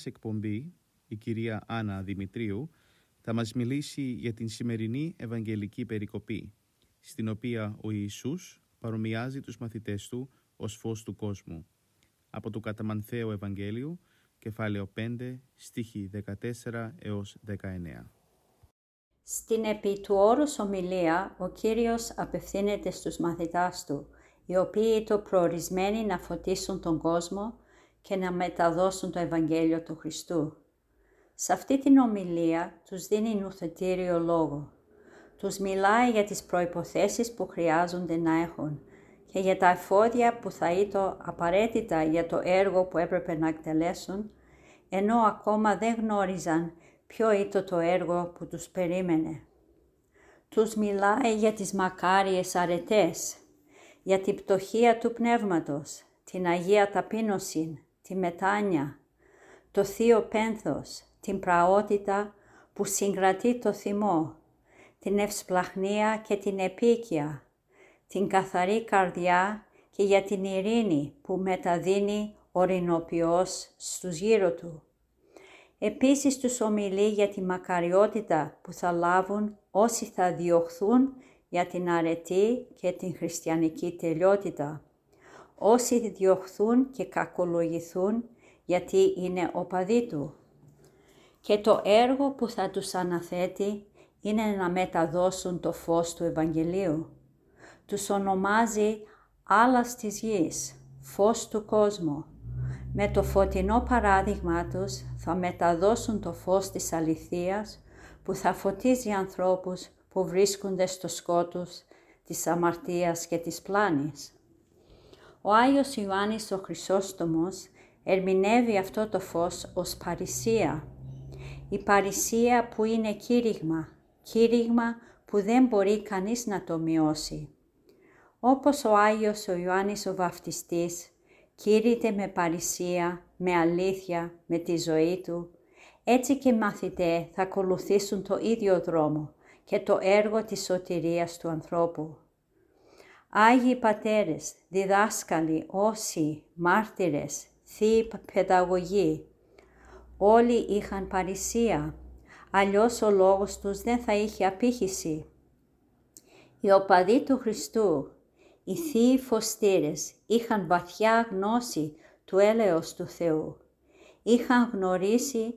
Μας εκπομπή, η κυρία Άννα Δημητρίου θα μας μιλήσει για την σημερινή Ευαγγελική Περικοπή, στην οποία ο Ιησούς παρομοιάζει τους μαθητές του ως φως του κόσμου. Από το Καταμανθαίο Ευαγγέλιο, κεφάλαιο 5, στίχη 14 έως 19. Στην επί του όρους ομιλία, ο Κύριος απευθύνεται στους μαθητάς του, οι οποίοι το προορισμένοι να φωτίσουν τον κόσμο και να μεταδώσουν το Ευαγγέλιο του Χριστού. Σε αυτή την ομιλία τους δίνει νουθετήριο λόγο. Τους μιλάει για τις προϋποθέσεις που χρειάζονται να έχουν και για τα εφόδια που θα ήταν απαραίτητα για το έργο που έπρεπε να εκτελέσουν, ενώ ακόμα δεν γνώριζαν ποιο ήταν το έργο που τους περίμενε. Τους μιλάει για τις μακάριες αρετές, για την πτωχία του πνεύματος, την Αγία Ταπείνωση, τη μετάνια, το Θείο Πένθος, την πραότητα που συγκρατεί το θυμό, την ευσπλαχνία και την επίκεια, την καθαρή καρδιά και για την ειρήνη που μεταδίνει ορεινοποιός στους γύρω του. Επίσης τους ομιλεί για τη μακαριότητα που θα λάβουν όσοι θα διωχθούν για την αρετή και την χριστιανική τελειότητα. Όσοι διωχθούν και κακολογηθούν γιατί είναι οπαδοί του. Και το έργο που θα τους αναθέτει είναι να μεταδώσουν το φως του Ευαγγελίου. Τους ονομάζει άλλας της γης, φως του κόσμου. Με το φωτεινό παράδειγμα τους θα μεταδώσουν το φως της αληθείας που θα φωτίζει ανθρώπους που βρίσκονται στο σκότους της αμαρτίας και της πλάνης. Ο Άγιος Ιωάννης ο Χρυσόστομος ερμηνεύει αυτό το φως ως παρησία. Η παρησία που είναι κήρυγμα, κήρυγμα που δεν μπορεί κανείς να το μειώσει. Όπως ο Άγιος ο Ιωάννης ο Βαφτιστής κήρυται με παρησία, με αλήθεια, με τη ζωή του, έτσι και μαθητέ θα ακολουθήσουν το ίδιο δρόμο και το έργο της σωτηρίας του ανθρώπου. Άγιοι πατέρες, διδάσκαλοι, όσοι, μάρτυρες, θείοι παιδαγωγοί, όλοι είχαν παρησία, αλλιώς ο λόγος τους δεν θα είχε απήχηση. Οι οπαδοί του Χριστού, οι θείοι φωστήρες, είχαν βαθιά γνώση του έλεος του Θεού. Είχαν γνωρίσει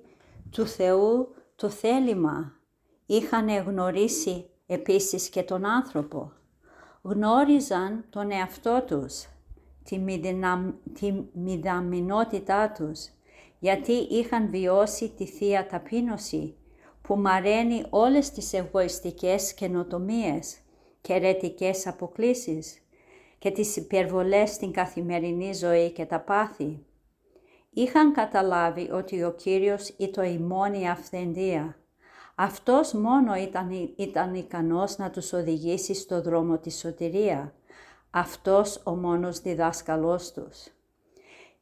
του Θεού το θέλημα. Είχαν γνωρίσει επίσης και τον άνθρωπο γνώριζαν τον εαυτό τους, τη, μηδαμινότητά τους, γιατί είχαν βιώσει τη Θεία Ταπείνωση που μαραίνει όλες τις εγωιστικές καινοτομίες και ερετικές αποκλήσεις και τις υπερβολές στην καθημερινή ζωή και τα πάθη. Είχαν καταλάβει ότι ο Κύριος ήταν η μόνη αυθεντία αυτός μόνο ήταν, ήταν ικανός να τους οδηγήσει στο δρόμο της σωτηρία. Αυτός ο μόνος διδάσκαλός τους.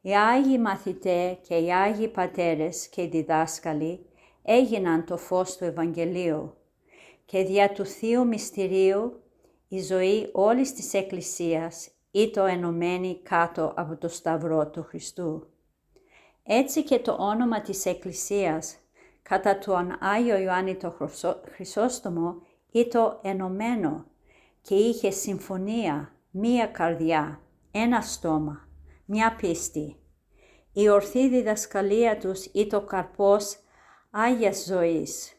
Οι Άγιοι μαθητέ και οι Άγιοι πατέρες και οι διδάσκαλοι έγιναν το φως του Ευαγγελίου και δια του Θείου Μυστηρίου η ζωή όλης της Εκκλησίας ήταν ενωμένη κάτω από το Σταυρό του Χριστού. Έτσι και το όνομα της Εκκλησίας κατά τον Άγιο Ιωάννη το Χρυσόστομο ήταν ενωμένο και είχε συμφωνία, μία καρδιά, ένα στόμα, μια πίστη. Η ορθή διδασκαλία τους ήταν καρπός Άγιας ζωής.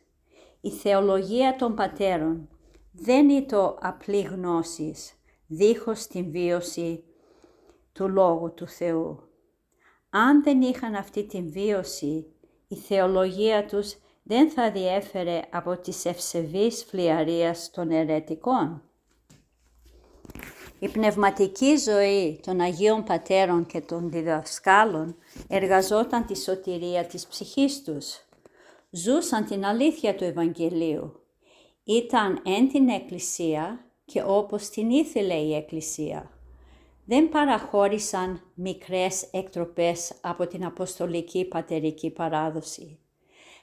Η θεολογία των πατέρων δεν ήταν απλή γνώσης, δίχως την βίωση του Λόγου του Θεού. Αν δεν είχαν αυτή την βίωση, η θεολογία τους δεν θα διέφερε από τις ευσεβείς φλιαρίας των ερετικών. Η πνευματική ζωή των Αγίων Πατέρων και των διδασκάλων εργαζόταν τη σωτηρία της ψυχής τους. Ζούσαν την αλήθεια του Ευαγγελίου. Ήταν εν την Εκκλησία και όπως την ήθελε η Εκκλησία. Δεν παραχώρησαν μικρές εκτροπές από την Αποστολική Πατερική Παράδοση.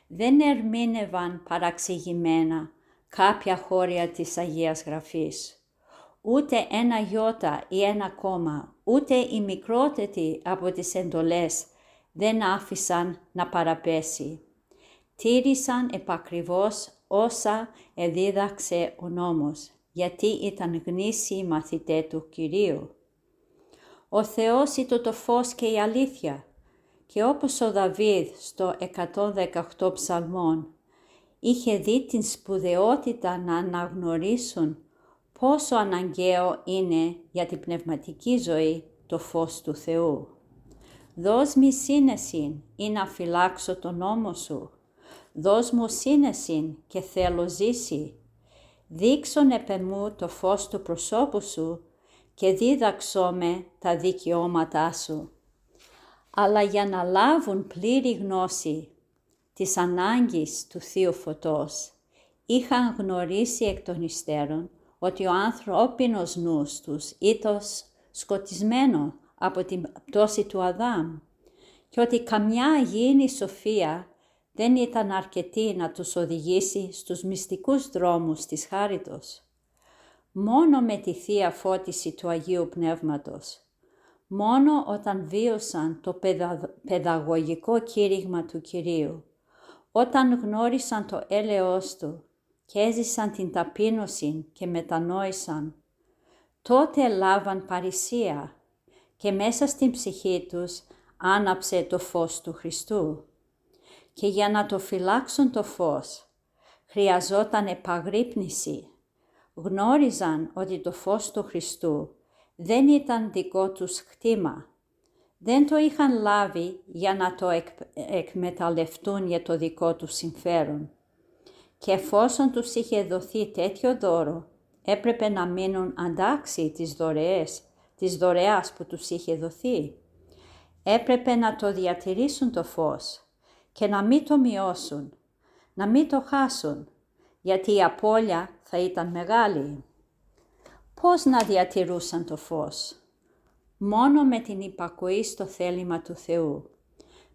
Δεν ερμήνευαν παραξηγημένα κάποια χώρια της Αγίας Γραφής ούτε ένα γιώτα ή ένα κόμμα, ούτε οι μικρότεροι από τις εντολές δεν άφησαν να παραπέσει. Τήρησαν επακριβώς όσα εδίδαξε ο νόμος, γιατί ήταν γνήσιοι μαθητές του Κυρίου. Ο Θεός ήταν το φως και η αλήθεια και όπως ο Δαβίδ στο 118 ψαλμών είχε δει την σπουδαιότητα να αναγνωρίσουν πόσο αναγκαίο είναι για την πνευματική ζωή το φως του Θεού. Δώσ' μη σύνεση ή να φυλάξω τον νόμο σου. Δώσ' μου σύνεση και θέλω ζήσει. Δείξον επ' μου το φως του προσώπου σου και δίδαξό με τα δικαιώματά σου. Αλλά για να λάβουν πλήρη γνώση της ανάγκης του Θείου Φωτός, είχαν γνωρίσει εκ των υστέρων ότι ο ανθρώπινος νους τους ήταν σκοτισμένο από την πτώση του Αδάμ και ότι καμιά αγίνη σοφία δεν ήταν αρκετή να τους οδηγήσει στους μυστικούς δρόμους της χάριτος. Μόνο με τη Θεία Φώτιση του Αγίου Πνεύματος, μόνο όταν βίωσαν το παιδαγωγικό κήρυγμα του Κυρίου, όταν γνώρισαν το έλεος Του και έζησαν την ταπείνωση και μετανόησαν, τότε λάβαν παρησία και μέσα στην ψυχή τους άναψε το φως του Χριστού. Και για να το φυλάξουν το φως, χρειαζόταν επαγρύπνηση. Γνώριζαν ότι το φως του Χριστού δεν ήταν δικό τους χτήμα. Δεν το είχαν λάβει για να το εκμεταλλευτούν για το δικό τους συμφέρον και εφόσον τους είχε δοθεί τέτοιο δώρο, έπρεπε να μείνουν αντάξει τις δωρεές, της δωρεάς που τους είχε δοθεί. Έπρεπε να το διατηρήσουν το φως και να μην το μειώσουν, να μην το χάσουν, γιατί η απώλεια θα ήταν μεγάλη. Πώς να διατηρούσαν το φως; Μόνο με την υπακοή στο θέλημα του Θεού.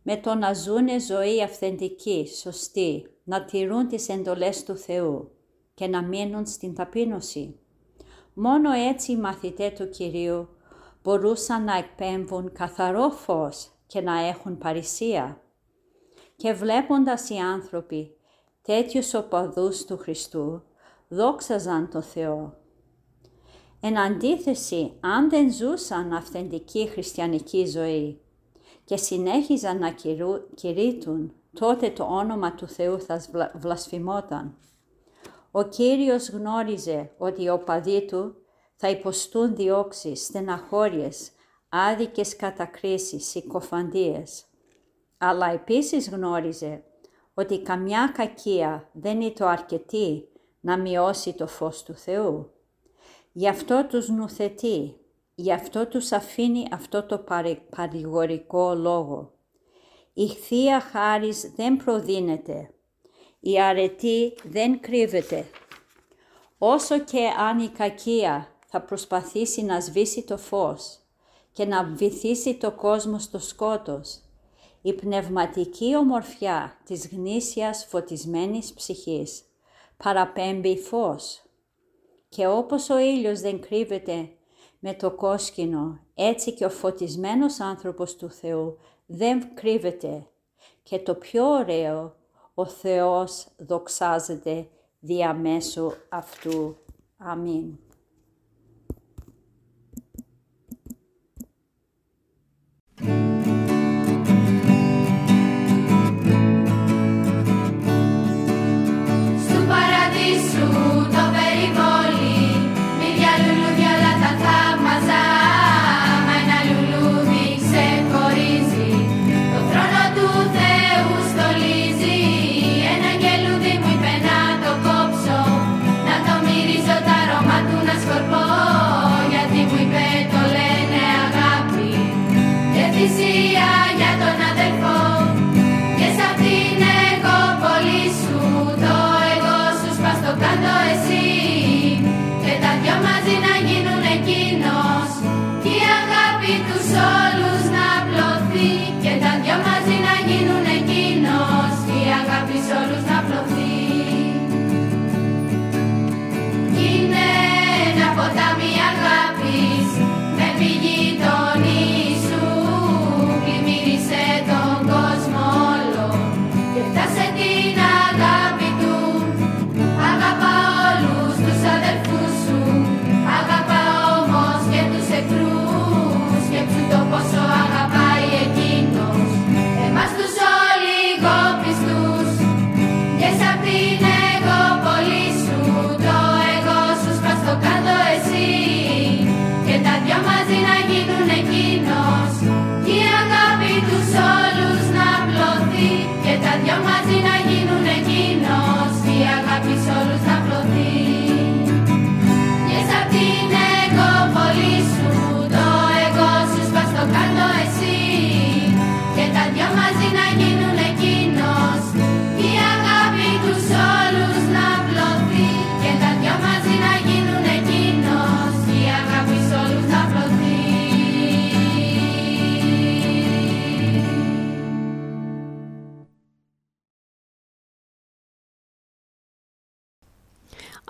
Με το να ζούνε ζωή αυθεντική, σωστή, να τηρούν τις εντολές του Θεού και να μείνουν στην ταπείνωση. Μόνο έτσι οι μαθητές του Κυρίου μπορούσαν να εκπέμβουν καθαρό φως και να έχουν παρησία. Και βλέποντας οι άνθρωποι τέτοιους οπαδούς του Χριστού, δόξαζαν το Θεό. Εν αντίθεση, αν δεν ζούσαν αυθεντική χριστιανική ζωή και συνέχιζαν να κηρύττουν τότε το όνομα του Θεού θα βλασφημόταν. Ο Κύριος γνώριζε ότι οι οπαδοί του θα υποστούν διώξεις, στεναχώριες, άδικες κατακρίσεις, συκοφαντίες. Αλλά επίσης γνώριζε ότι καμιά κακία δεν είναι το αρκετή να μειώσει το φως του Θεού. Γι' αυτό τους νουθετεί, γι' αυτό τους αφήνει αυτό το παρηγορικό λόγο. Η Θεία Χάρις δεν προδίνεται. Η αρετή δεν κρύβεται. Όσο και αν η κακία θα προσπαθήσει να σβήσει το φως και να βυθίσει το κόσμο στο σκότος, η πνευματική ομορφιά της γνήσιας φωτισμένης ψυχής παραπέμπει φως. Και όπως ο ήλιος δεν κρύβεται με το κόσκινο, έτσι και ο φωτισμένος άνθρωπος του Θεού δεν κρύβεται και το πιο ωραίο, ο Θεός δοξάζεται διαμέσου αυτού. Αμήν. Regina.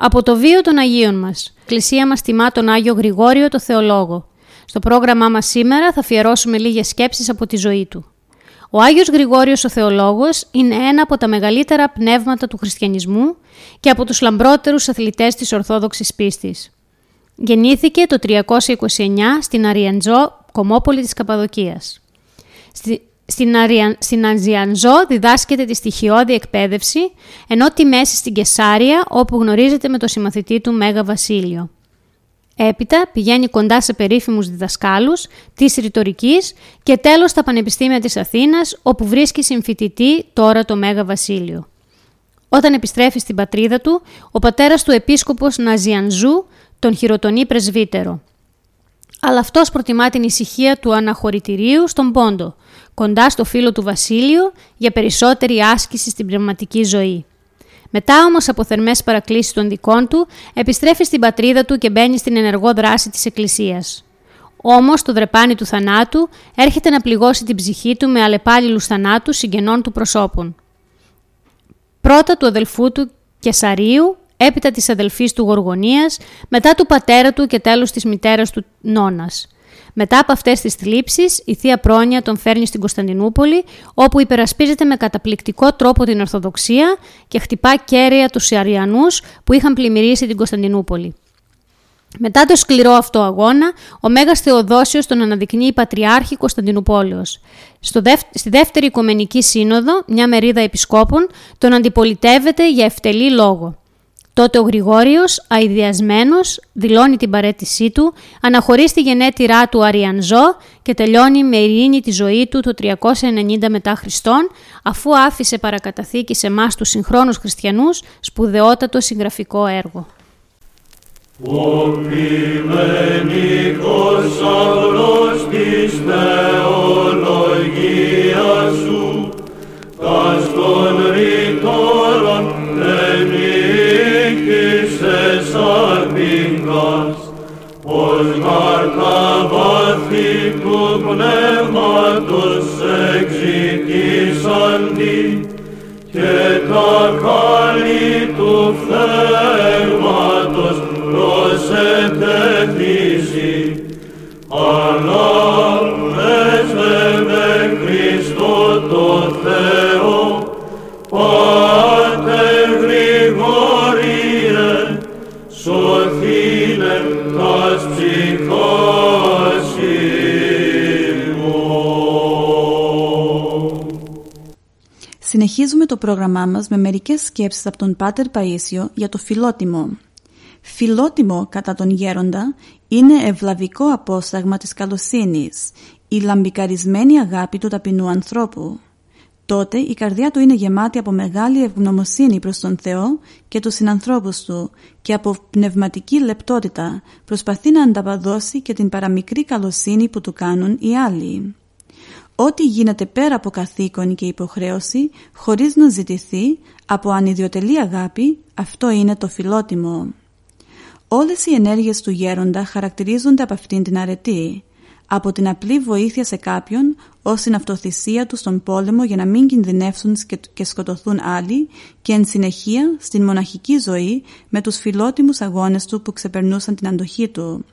Από το βίο των Αγίων μας. Η Εκκλησία μας τιμά τον Άγιο Γρηγόριο το Θεολόγο. Στο πρόγραμμά μας σήμερα θα αφιερώσουμε λίγες σκέψεις από τη ζωή του. Ο Άγιος Γρηγόριος ο Θεολόγος είναι ένα από τα μεγαλύτερα πνεύματα του χριστιανισμού και από τους λαμπρότερους αθλητές της Ορθόδοξης πίστης. Γεννήθηκε το 329 στην Αριαντζό, κομμόπολη της Καπαδοκίας. Στην, Αρια... στην Ανζιανζό διδάσκεται τη στοιχειώδη εκπαίδευση, ενώ τη μέση στην Κεσάρια, όπου γνωρίζεται με το συμμαθητή του Μέγα Βασίλειο. Έπειτα πηγαίνει κοντά σε περίφημους διδασκάλους της ρητορικής και τέλος στα Πανεπιστήμια της Αθήνας, όπου βρίσκει συμφοιτητή τώρα το Μέγα Βασίλειο. Όταν επιστρέφει στην πατρίδα του, ο πατέρας του επίσκοπος Ναζιανζού τον χειροτονεί πρεσβύτερο. Αλλά αυτός προτιμά την ησυχία του αναχωρητηρίου στον Πόντο, κοντά στο φίλο του Βασίλειο για περισσότερη άσκηση στην πνευματική ζωή. Μετά όμως από θερμές παρακλήσεις των δικών του, επιστρέφει στην πατρίδα του και μπαίνει στην ενεργό δράση της Εκκλησίας. Όμως το δρεπάνι του θανάτου έρχεται να πληγώσει την ψυχή του με αλλεπάλληλους θανάτους συγγενών του προσώπων. Πρώτα του αδελφού του Κεσαρίου, έπειτα της αδελφής του Γοργονίας, μετά του πατέρα του και τέλος της μητέρας του Νόνας. Μετά από αυτές τις θλίψεις, η θεία Πρόνοια τον φέρνει στην Κωνσταντινούπολη, όπου υπερασπίζεται με καταπληκτικό τρόπο την Ορθοδοξία και χτυπά κέρια τους Αριανού που είχαν πλημμυρίσει την Κωνσταντινούπολη. Μετά το σκληρό αυτό αγώνα, ο Μέγας Θεοδόσιος τον αναδεικνύει Πατριάρχη Κωνσταντινούπολεως. στη δεύτερη Οικομενική Σύνοδο, μια μερίδα επισκόπων, τον αντιπολιτεύεται για ευτελή λόγο. Τότε ο Γρηγόριος, αειδιασμένος, δηλώνει την παρέτησή του, αναχωρεί στη γενέτειρά του Αριανζό και τελειώνει με ειρήνη τη ζωή του το 390 μετά Χριστόν, αφού άφησε παρακαταθήκη σε εμάς τους συγχρόνους χριστιανούς σπουδαιότατο συγγραφικό έργο. Ο ποιμενικός αυλός της θεολογίας σου, un marcabat ficum nematus exitis andi, το πρόγραμμά μας με μερικές σκέψεις από τον Πάτερ Παΐσιο για το φιλότιμο. Φιλότιμο κατά τον γέροντα είναι ευλαβικό απόσταγμα της καλοσύνης, η λαμπικαρισμένη αγάπη του ταπεινού ανθρώπου τότε η καρδιά του είναι γεμάτη από μεγάλη ευγνωμοσύνη προς τον Θεό και τους συνανθρώπους του και από πνευματική λεπτότητα προσπαθεί να ανταπαδώσει και την παραμικρή καλοσύνη που του κάνουν οι άλλοι. Ό,τι γίνεται πέρα από καθήκον και υποχρέωση, χωρίς να ζητηθεί, από ανιδιοτελή αγάπη, αυτό είναι το φιλότιμο. Όλες οι ενέργειες του γέροντα χαρακτηρίζονται από αυτήν την αρετή από την απλή βοήθεια σε κάποιον ως την αυτοθυσία του στον πόλεμο για να μην κινδυνεύσουν και σκοτωθούν άλλοι και εν συνεχεία στην μοναχική ζωή με τους φιλότιμους αγώνες του που ξεπερνούσαν την αντοχή του.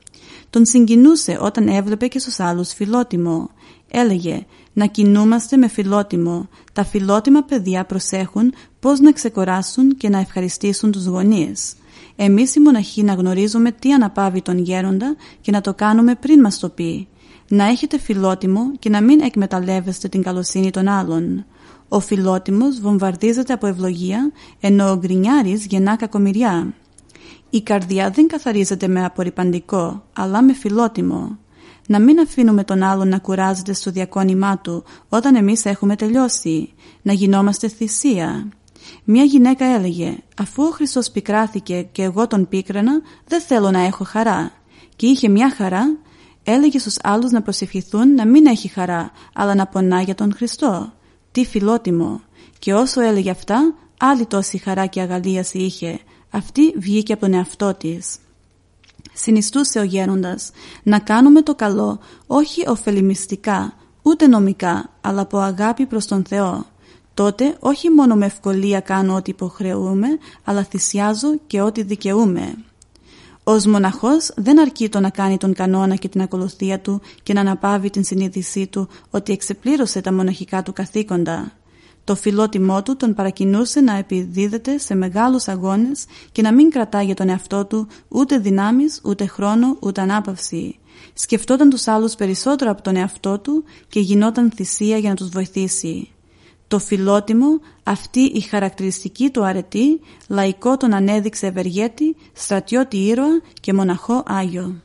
Τον συγκινούσε όταν έβλεπε και στους άλλους φιλότιμο. Έλεγε να κινούμαστε με φιλότιμο. Τα φιλότιμα παιδιά προσέχουν πώς να ξεκοράσουν και να ευχαριστήσουν τους γονείς. Εμείς οι μοναχοί να γνωρίζουμε τι αναπαύει τον γέροντα και να το κάνουμε πριν μας το πει να έχετε φιλότιμο και να μην εκμεταλλεύεστε την καλοσύνη των άλλων. Ο φιλότιμος βομβαρδίζεται από ευλογία, ενώ ο γκρινιάρης γεννά κακομοιριά. Η καρδιά δεν καθαρίζεται με απορριπαντικό, αλλά με φιλότιμο. Να μην αφήνουμε τον άλλον να κουράζεται στο διακόνημά του όταν εμείς έχουμε τελειώσει. Να γινόμαστε θυσία. Μια γυναίκα έλεγε «Αφού ο Χριστός πικράθηκε και εγώ τον πίκρανα, δεν θέλω να έχω χαρά». Και είχε μια χαρά, έλεγε στους άλλους να προσευχηθούν να μην έχει χαρά, αλλά να πονά για τον Χριστό. Τι φιλότιμο. Και όσο έλεγε αυτά, άλλη τόση χαρά και αγαλίαση είχε. Αυτή βγήκε από τον εαυτό της. Συνιστούσε ο γέροντας να κάνουμε το καλό όχι ωφελημιστικά, ούτε νομικά, αλλά από αγάπη προς τον Θεό. Τότε όχι μόνο με ευκολία κάνω ό,τι υποχρεούμε, αλλά θυσιάζω και ό,τι δικαιούμαι. Ω μοναχός δεν αρκεί το να κάνει τον κανόνα και την ακολουθία του και να αναπαύει την συνείδησή του ότι εξεπλήρωσε τα μοναχικά του καθήκοντα. Το φιλότιμό του τον παρακινούσε να επιδίδεται σε μεγάλους αγώνες και να μην κρατά για τον εαυτό του ούτε δυνάμεις, ούτε χρόνο, ούτε ανάπαυση. Σκεφτόταν τους άλλους περισσότερο από τον εαυτό του και γινόταν θυσία για να τους βοηθήσει. Το φιλότιμο, αυτή η χαρακτηριστική του αρετή, λαϊκό τον ανέδειξε ευεργέτη, στρατιώτη ήρωα και μοναχό Άγιο.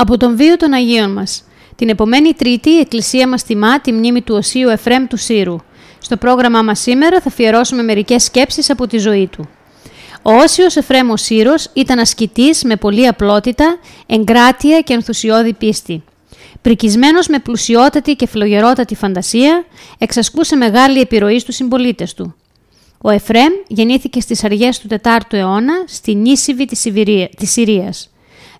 Από τον βίο των Αγίων μας. Την επομένη Τρίτη η Εκκλησία μας τιμά τη μνήμη του Οσίου Εφρέμ του Σύρου. Στο πρόγραμμά μας σήμερα θα αφιερώσουμε μερικές σκέψεις από τη ζωή του. Ο Όσιος Εφρέμ ο Σύρος ήταν ασκητής με πολλή απλότητα, εγκράτεια και ενθουσιώδη πίστη. Πρικισμένος με πλουσιότατη και φλογερότατη φαντασία, εξασκούσε μεγάλη επιρροή στους συμπολίτες του. Ο Εφρέμ γεννήθηκε στις αργές του 4ου αιώνα στη Νήσιβη της Συρίας.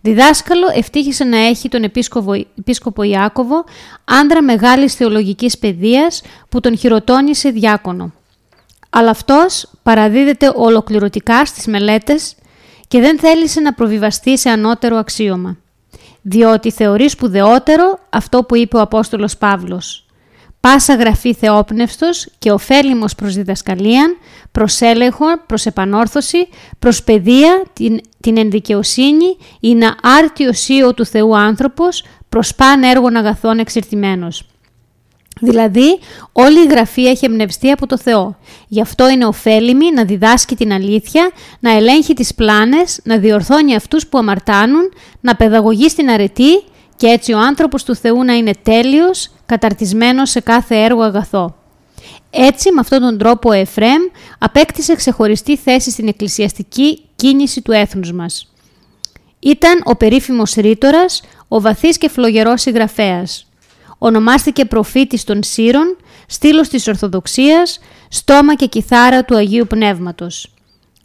Διδάσκαλο ευτύχησε να έχει τον επίσκοπο, επίσκοπο Ιάκωβο, άντρα μεγάλης θεολογικής παιδείας που τον χειροτώνησε διάκονο. Αλλά αυτός παραδίδεται ολοκληρωτικά στις μελέτες και δεν θέλησε να προβιβαστεί σε ανώτερο αξίωμα, διότι θεωρεί σπουδαιότερο αυτό που είπε ο Απόστολος Παύλος πάσα γραφή θεόπνευστος και ωφέλιμος προς διδασκαλίαν, προς έλεγχο, προς επανόρθωση, προς παιδεία, την, την ενδικαιοσύνη, ή να άρτιο σίο του Θεού άνθρωπος, προς παν έργων αγαθών εξηρτημένος. Δηλαδή, όλη η γραφή έχει εμπνευστεί από το Θεό. Γι' αυτό είναι ωφέλιμη να διδάσκει την αλήθεια, να ελέγχει τις πλάνες, να διορθώνει αυτούς που αμαρτάνουν, να παιδαγωγεί στην αρετή και έτσι ο άνθρωπος του Θεού να είναι τέλειος, καταρτισμένος σε κάθε έργο αγαθό. Έτσι, με αυτόν τον τρόπο ο Εφρέμ απέκτησε ξεχωριστή θέση στην εκκλησιαστική κίνηση του έθνους μας. Ήταν ο περίφημος ρήτορας, ο βαθύς και φλογερός συγγραφέας. Ονομάστηκε προφήτης των Σύρων, στήλος της Ορθοδοξίας, στόμα και κιθάρα του Αγίου Πνεύματος.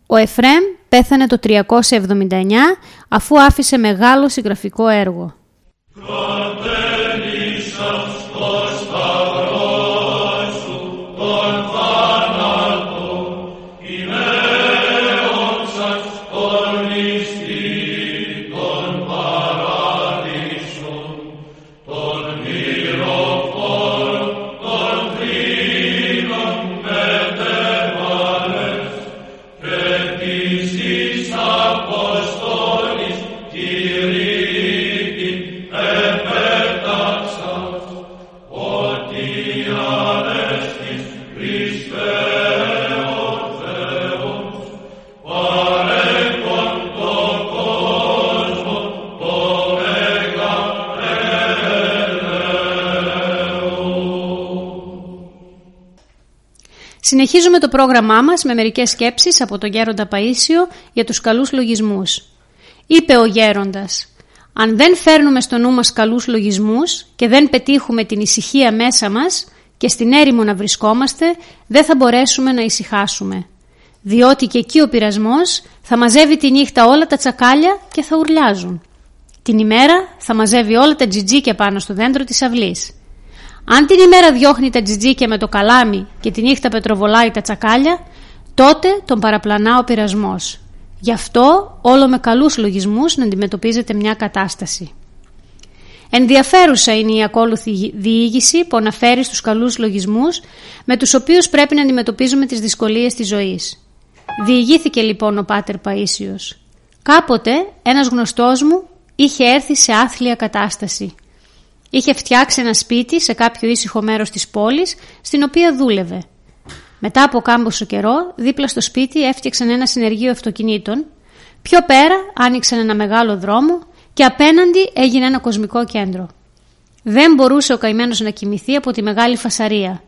Ο Εφρέμ πέθανε το 379 αφού άφησε μεγάλο συγγραφικό έργο. Συνεχίζουμε το πρόγραμμά μας με μερικές σκέψεις από τον Γέροντα Παΐσιο για τους καλούς λογισμούς. Είπε ο Γέροντας «Αν δεν φέρνουμε στο νου μας καλούς λογισμούς και δεν πετύχουμε την ησυχία μέσα μας και στην έρημο να βρισκόμαστε, δεν θα μπορέσουμε να ησυχάσουμε. Διότι και εκεί ο πειρασμός θα μαζεύει τη νύχτα όλα τα τσακάλια και θα ουρλιάζουν. Την ημέρα θα μαζεύει όλα τα τζιτζίκια πάνω στο δέντρο της αυλής. Αν την ημέρα διώχνει τα τζιτζίκια με το καλάμι και τη νύχτα πετροβολάει τα τσακάλια, τότε τον παραπλανά ο πειρασμός. Γι' αυτό όλο με καλούς λογισμούς να αντιμετωπίζεται μια κατάσταση. Ενδιαφέρουσα είναι η ακόλουθη διήγηση που αναφέρει στους καλούς λογισμούς με τους οποίους πρέπει να αντιμετωπίζουμε τις δυσκολίες της ζωής. Διηγήθηκε λοιπόν ο Πάτερ Παΐσιος. Κάποτε ένας γνωστός μου είχε έρθει σε άθλια κατάσταση. Είχε φτιάξει ένα σπίτι σε κάποιο ήσυχο μέρος της πόλης, στην οποία δούλευε. Μετά από κάμποσο καιρό, δίπλα στο σπίτι έφτιαξαν ένα συνεργείο αυτοκινήτων. Πιο πέρα άνοιξαν ένα μεγάλο δρόμο και απέναντι έγινε ένα κοσμικό κέντρο. Δεν μπορούσε ο καημένος να κοιμηθεί από τη μεγάλη φασαρία.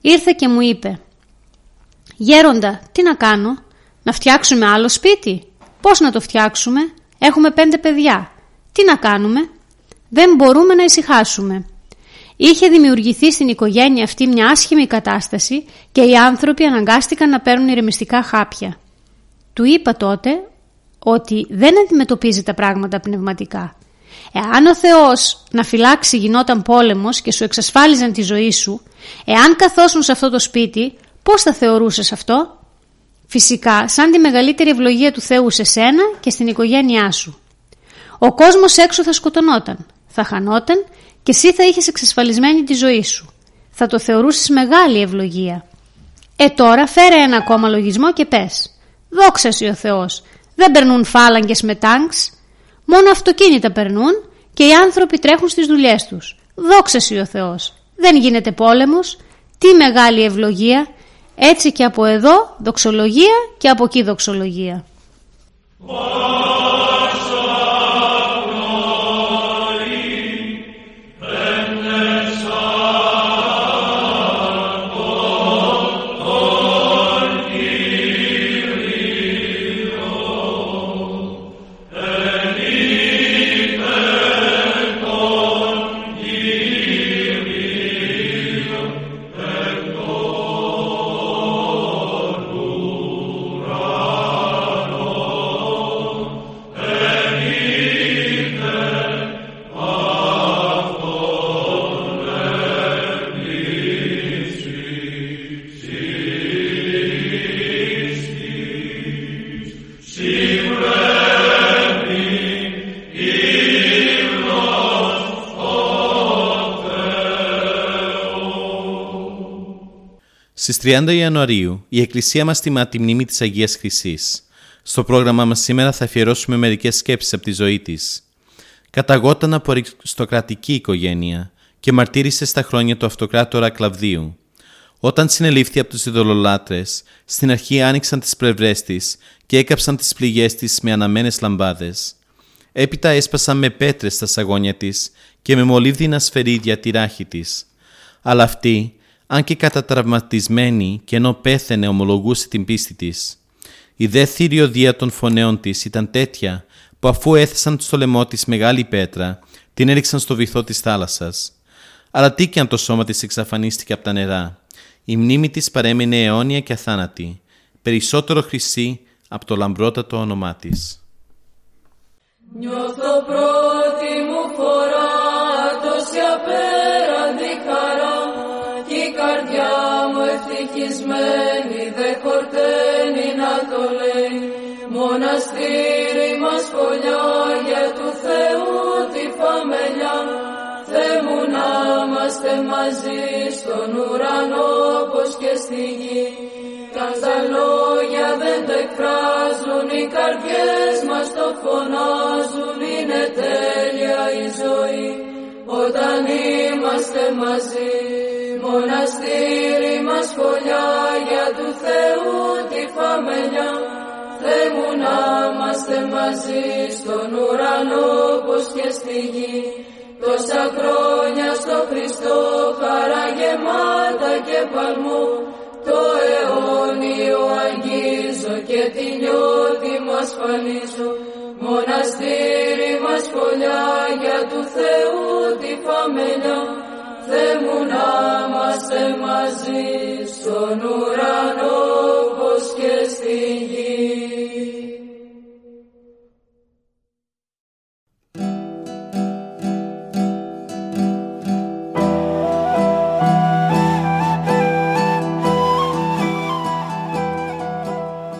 Ήρθε και μου είπε «Γέροντα, τι να κάνω, να φτιάξουμε άλλο σπίτι, πώς να το φτιάξουμε, έχουμε πέντε παιδιά, τι να κάνουμε» δεν μπορούμε να ησυχάσουμε. Είχε δημιουργηθεί στην οικογένεια αυτή μια άσχημη κατάσταση και οι άνθρωποι αναγκάστηκαν να παίρνουν ηρεμιστικά χάπια. Του είπα τότε ότι δεν αντιμετωπίζει τα πράγματα πνευματικά. Εάν ο Θεός να φυλάξει γινόταν πόλεμος και σου εξασφάλιζαν τη ζωή σου, εάν καθόσουν σε αυτό το σπίτι, πώς θα θεωρούσες αυτό; Φυσικά, σαν τη μεγαλύτερη ευλογία του Θεού σε σένα και στην οικογένειά σου. Ο κόσμος έξω θα σκοτωνόταν θα χανόταν και εσύ θα είχες εξασφαλισμένη τη ζωή σου. Θα το θεωρούσες μεγάλη ευλογία. Ε τώρα φέρε ένα ακόμα λογισμό και πες. Δόξα σου ο Θεός. Δεν περνούν φάλαγγες με τάγκς. Μόνο αυτοκίνητα περνούν και οι άνθρωποι τρέχουν στις δουλειές τους. Δόξα σου ο Θεός. Δεν γίνεται πόλεμος. Τι μεγάλη ευλογία. Έτσι και από εδώ δοξολογία και από εκεί δοξολογία. Στις 30 Ιανουαρίου η Εκκλησία μας τιμά τη μνήμη της Αγίας Χρυσής. Στο πρόγραμμά μας σήμερα θα αφιερώσουμε μερικές σκέψεις από τη ζωή της. Καταγόταν από αριστοκρατική οικογένεια και μαρτύρησε στα χρόνια του αυτοκράτορα Κλαβδίου. Όταν συνελήφθη από τους ειδωλολάτρες, στην αρχή άνοιξαν τις πλευρές της και έκαψαν τις πληγές της με αναμένες λαμπάδες. Έπειτα έσπασαν με πέτρες τα σαγόνια της και με μολύβδινα σφαιρίδια τη ράχη της. Αλλά αυτή αν και κατατραυματισμένη και ενώ πέθαινε ομολογούσε την πίστη της. Η δε θηριωδία των φωνέων της ήταν τέτοια που αφού έθεσαν στο λαιμό της μεγάλη πέτρα, την έριξαν στο βυθό της θάλασσας. Αλλά τι και αν το σώμα της εξαφανίστηκε από τα νερά. Η μνήμη της παρέμεινε αιώνια και αθάνατη, περισσότερο χρυσή από το λαμπρότατο όνομά της. Νιώθω πρώτη μου φορά τόση απέραντη μοναστήρι μας φωλιά για του Θεού τη φαμελιά. Θεέ μου να είμαστε μαζί στον ουρανό πως και στη γη. Τα στα λόγια δεν το εκφράζουν οι καρδιές μας το φωνάζουν. Είναι τέλεια η ζωή όταν είμαστε μαζί. Μοναστήρι μας φωλιά για του Θεού τη φαμελιά. Θεέ μου να είμαστε μαζί στον ουρανό πως και στη γη. Τόσα χρόνια στο Χριστό χαρά γεμάτα και παλμό. Το αιώνιο αγγίζω και τη νιώτη μου ασφαλίζω μοναστήρι μας φωλιά για του Θεού τη φαμελιά Θεέ μου να είμαστε μαζί στον ουρανό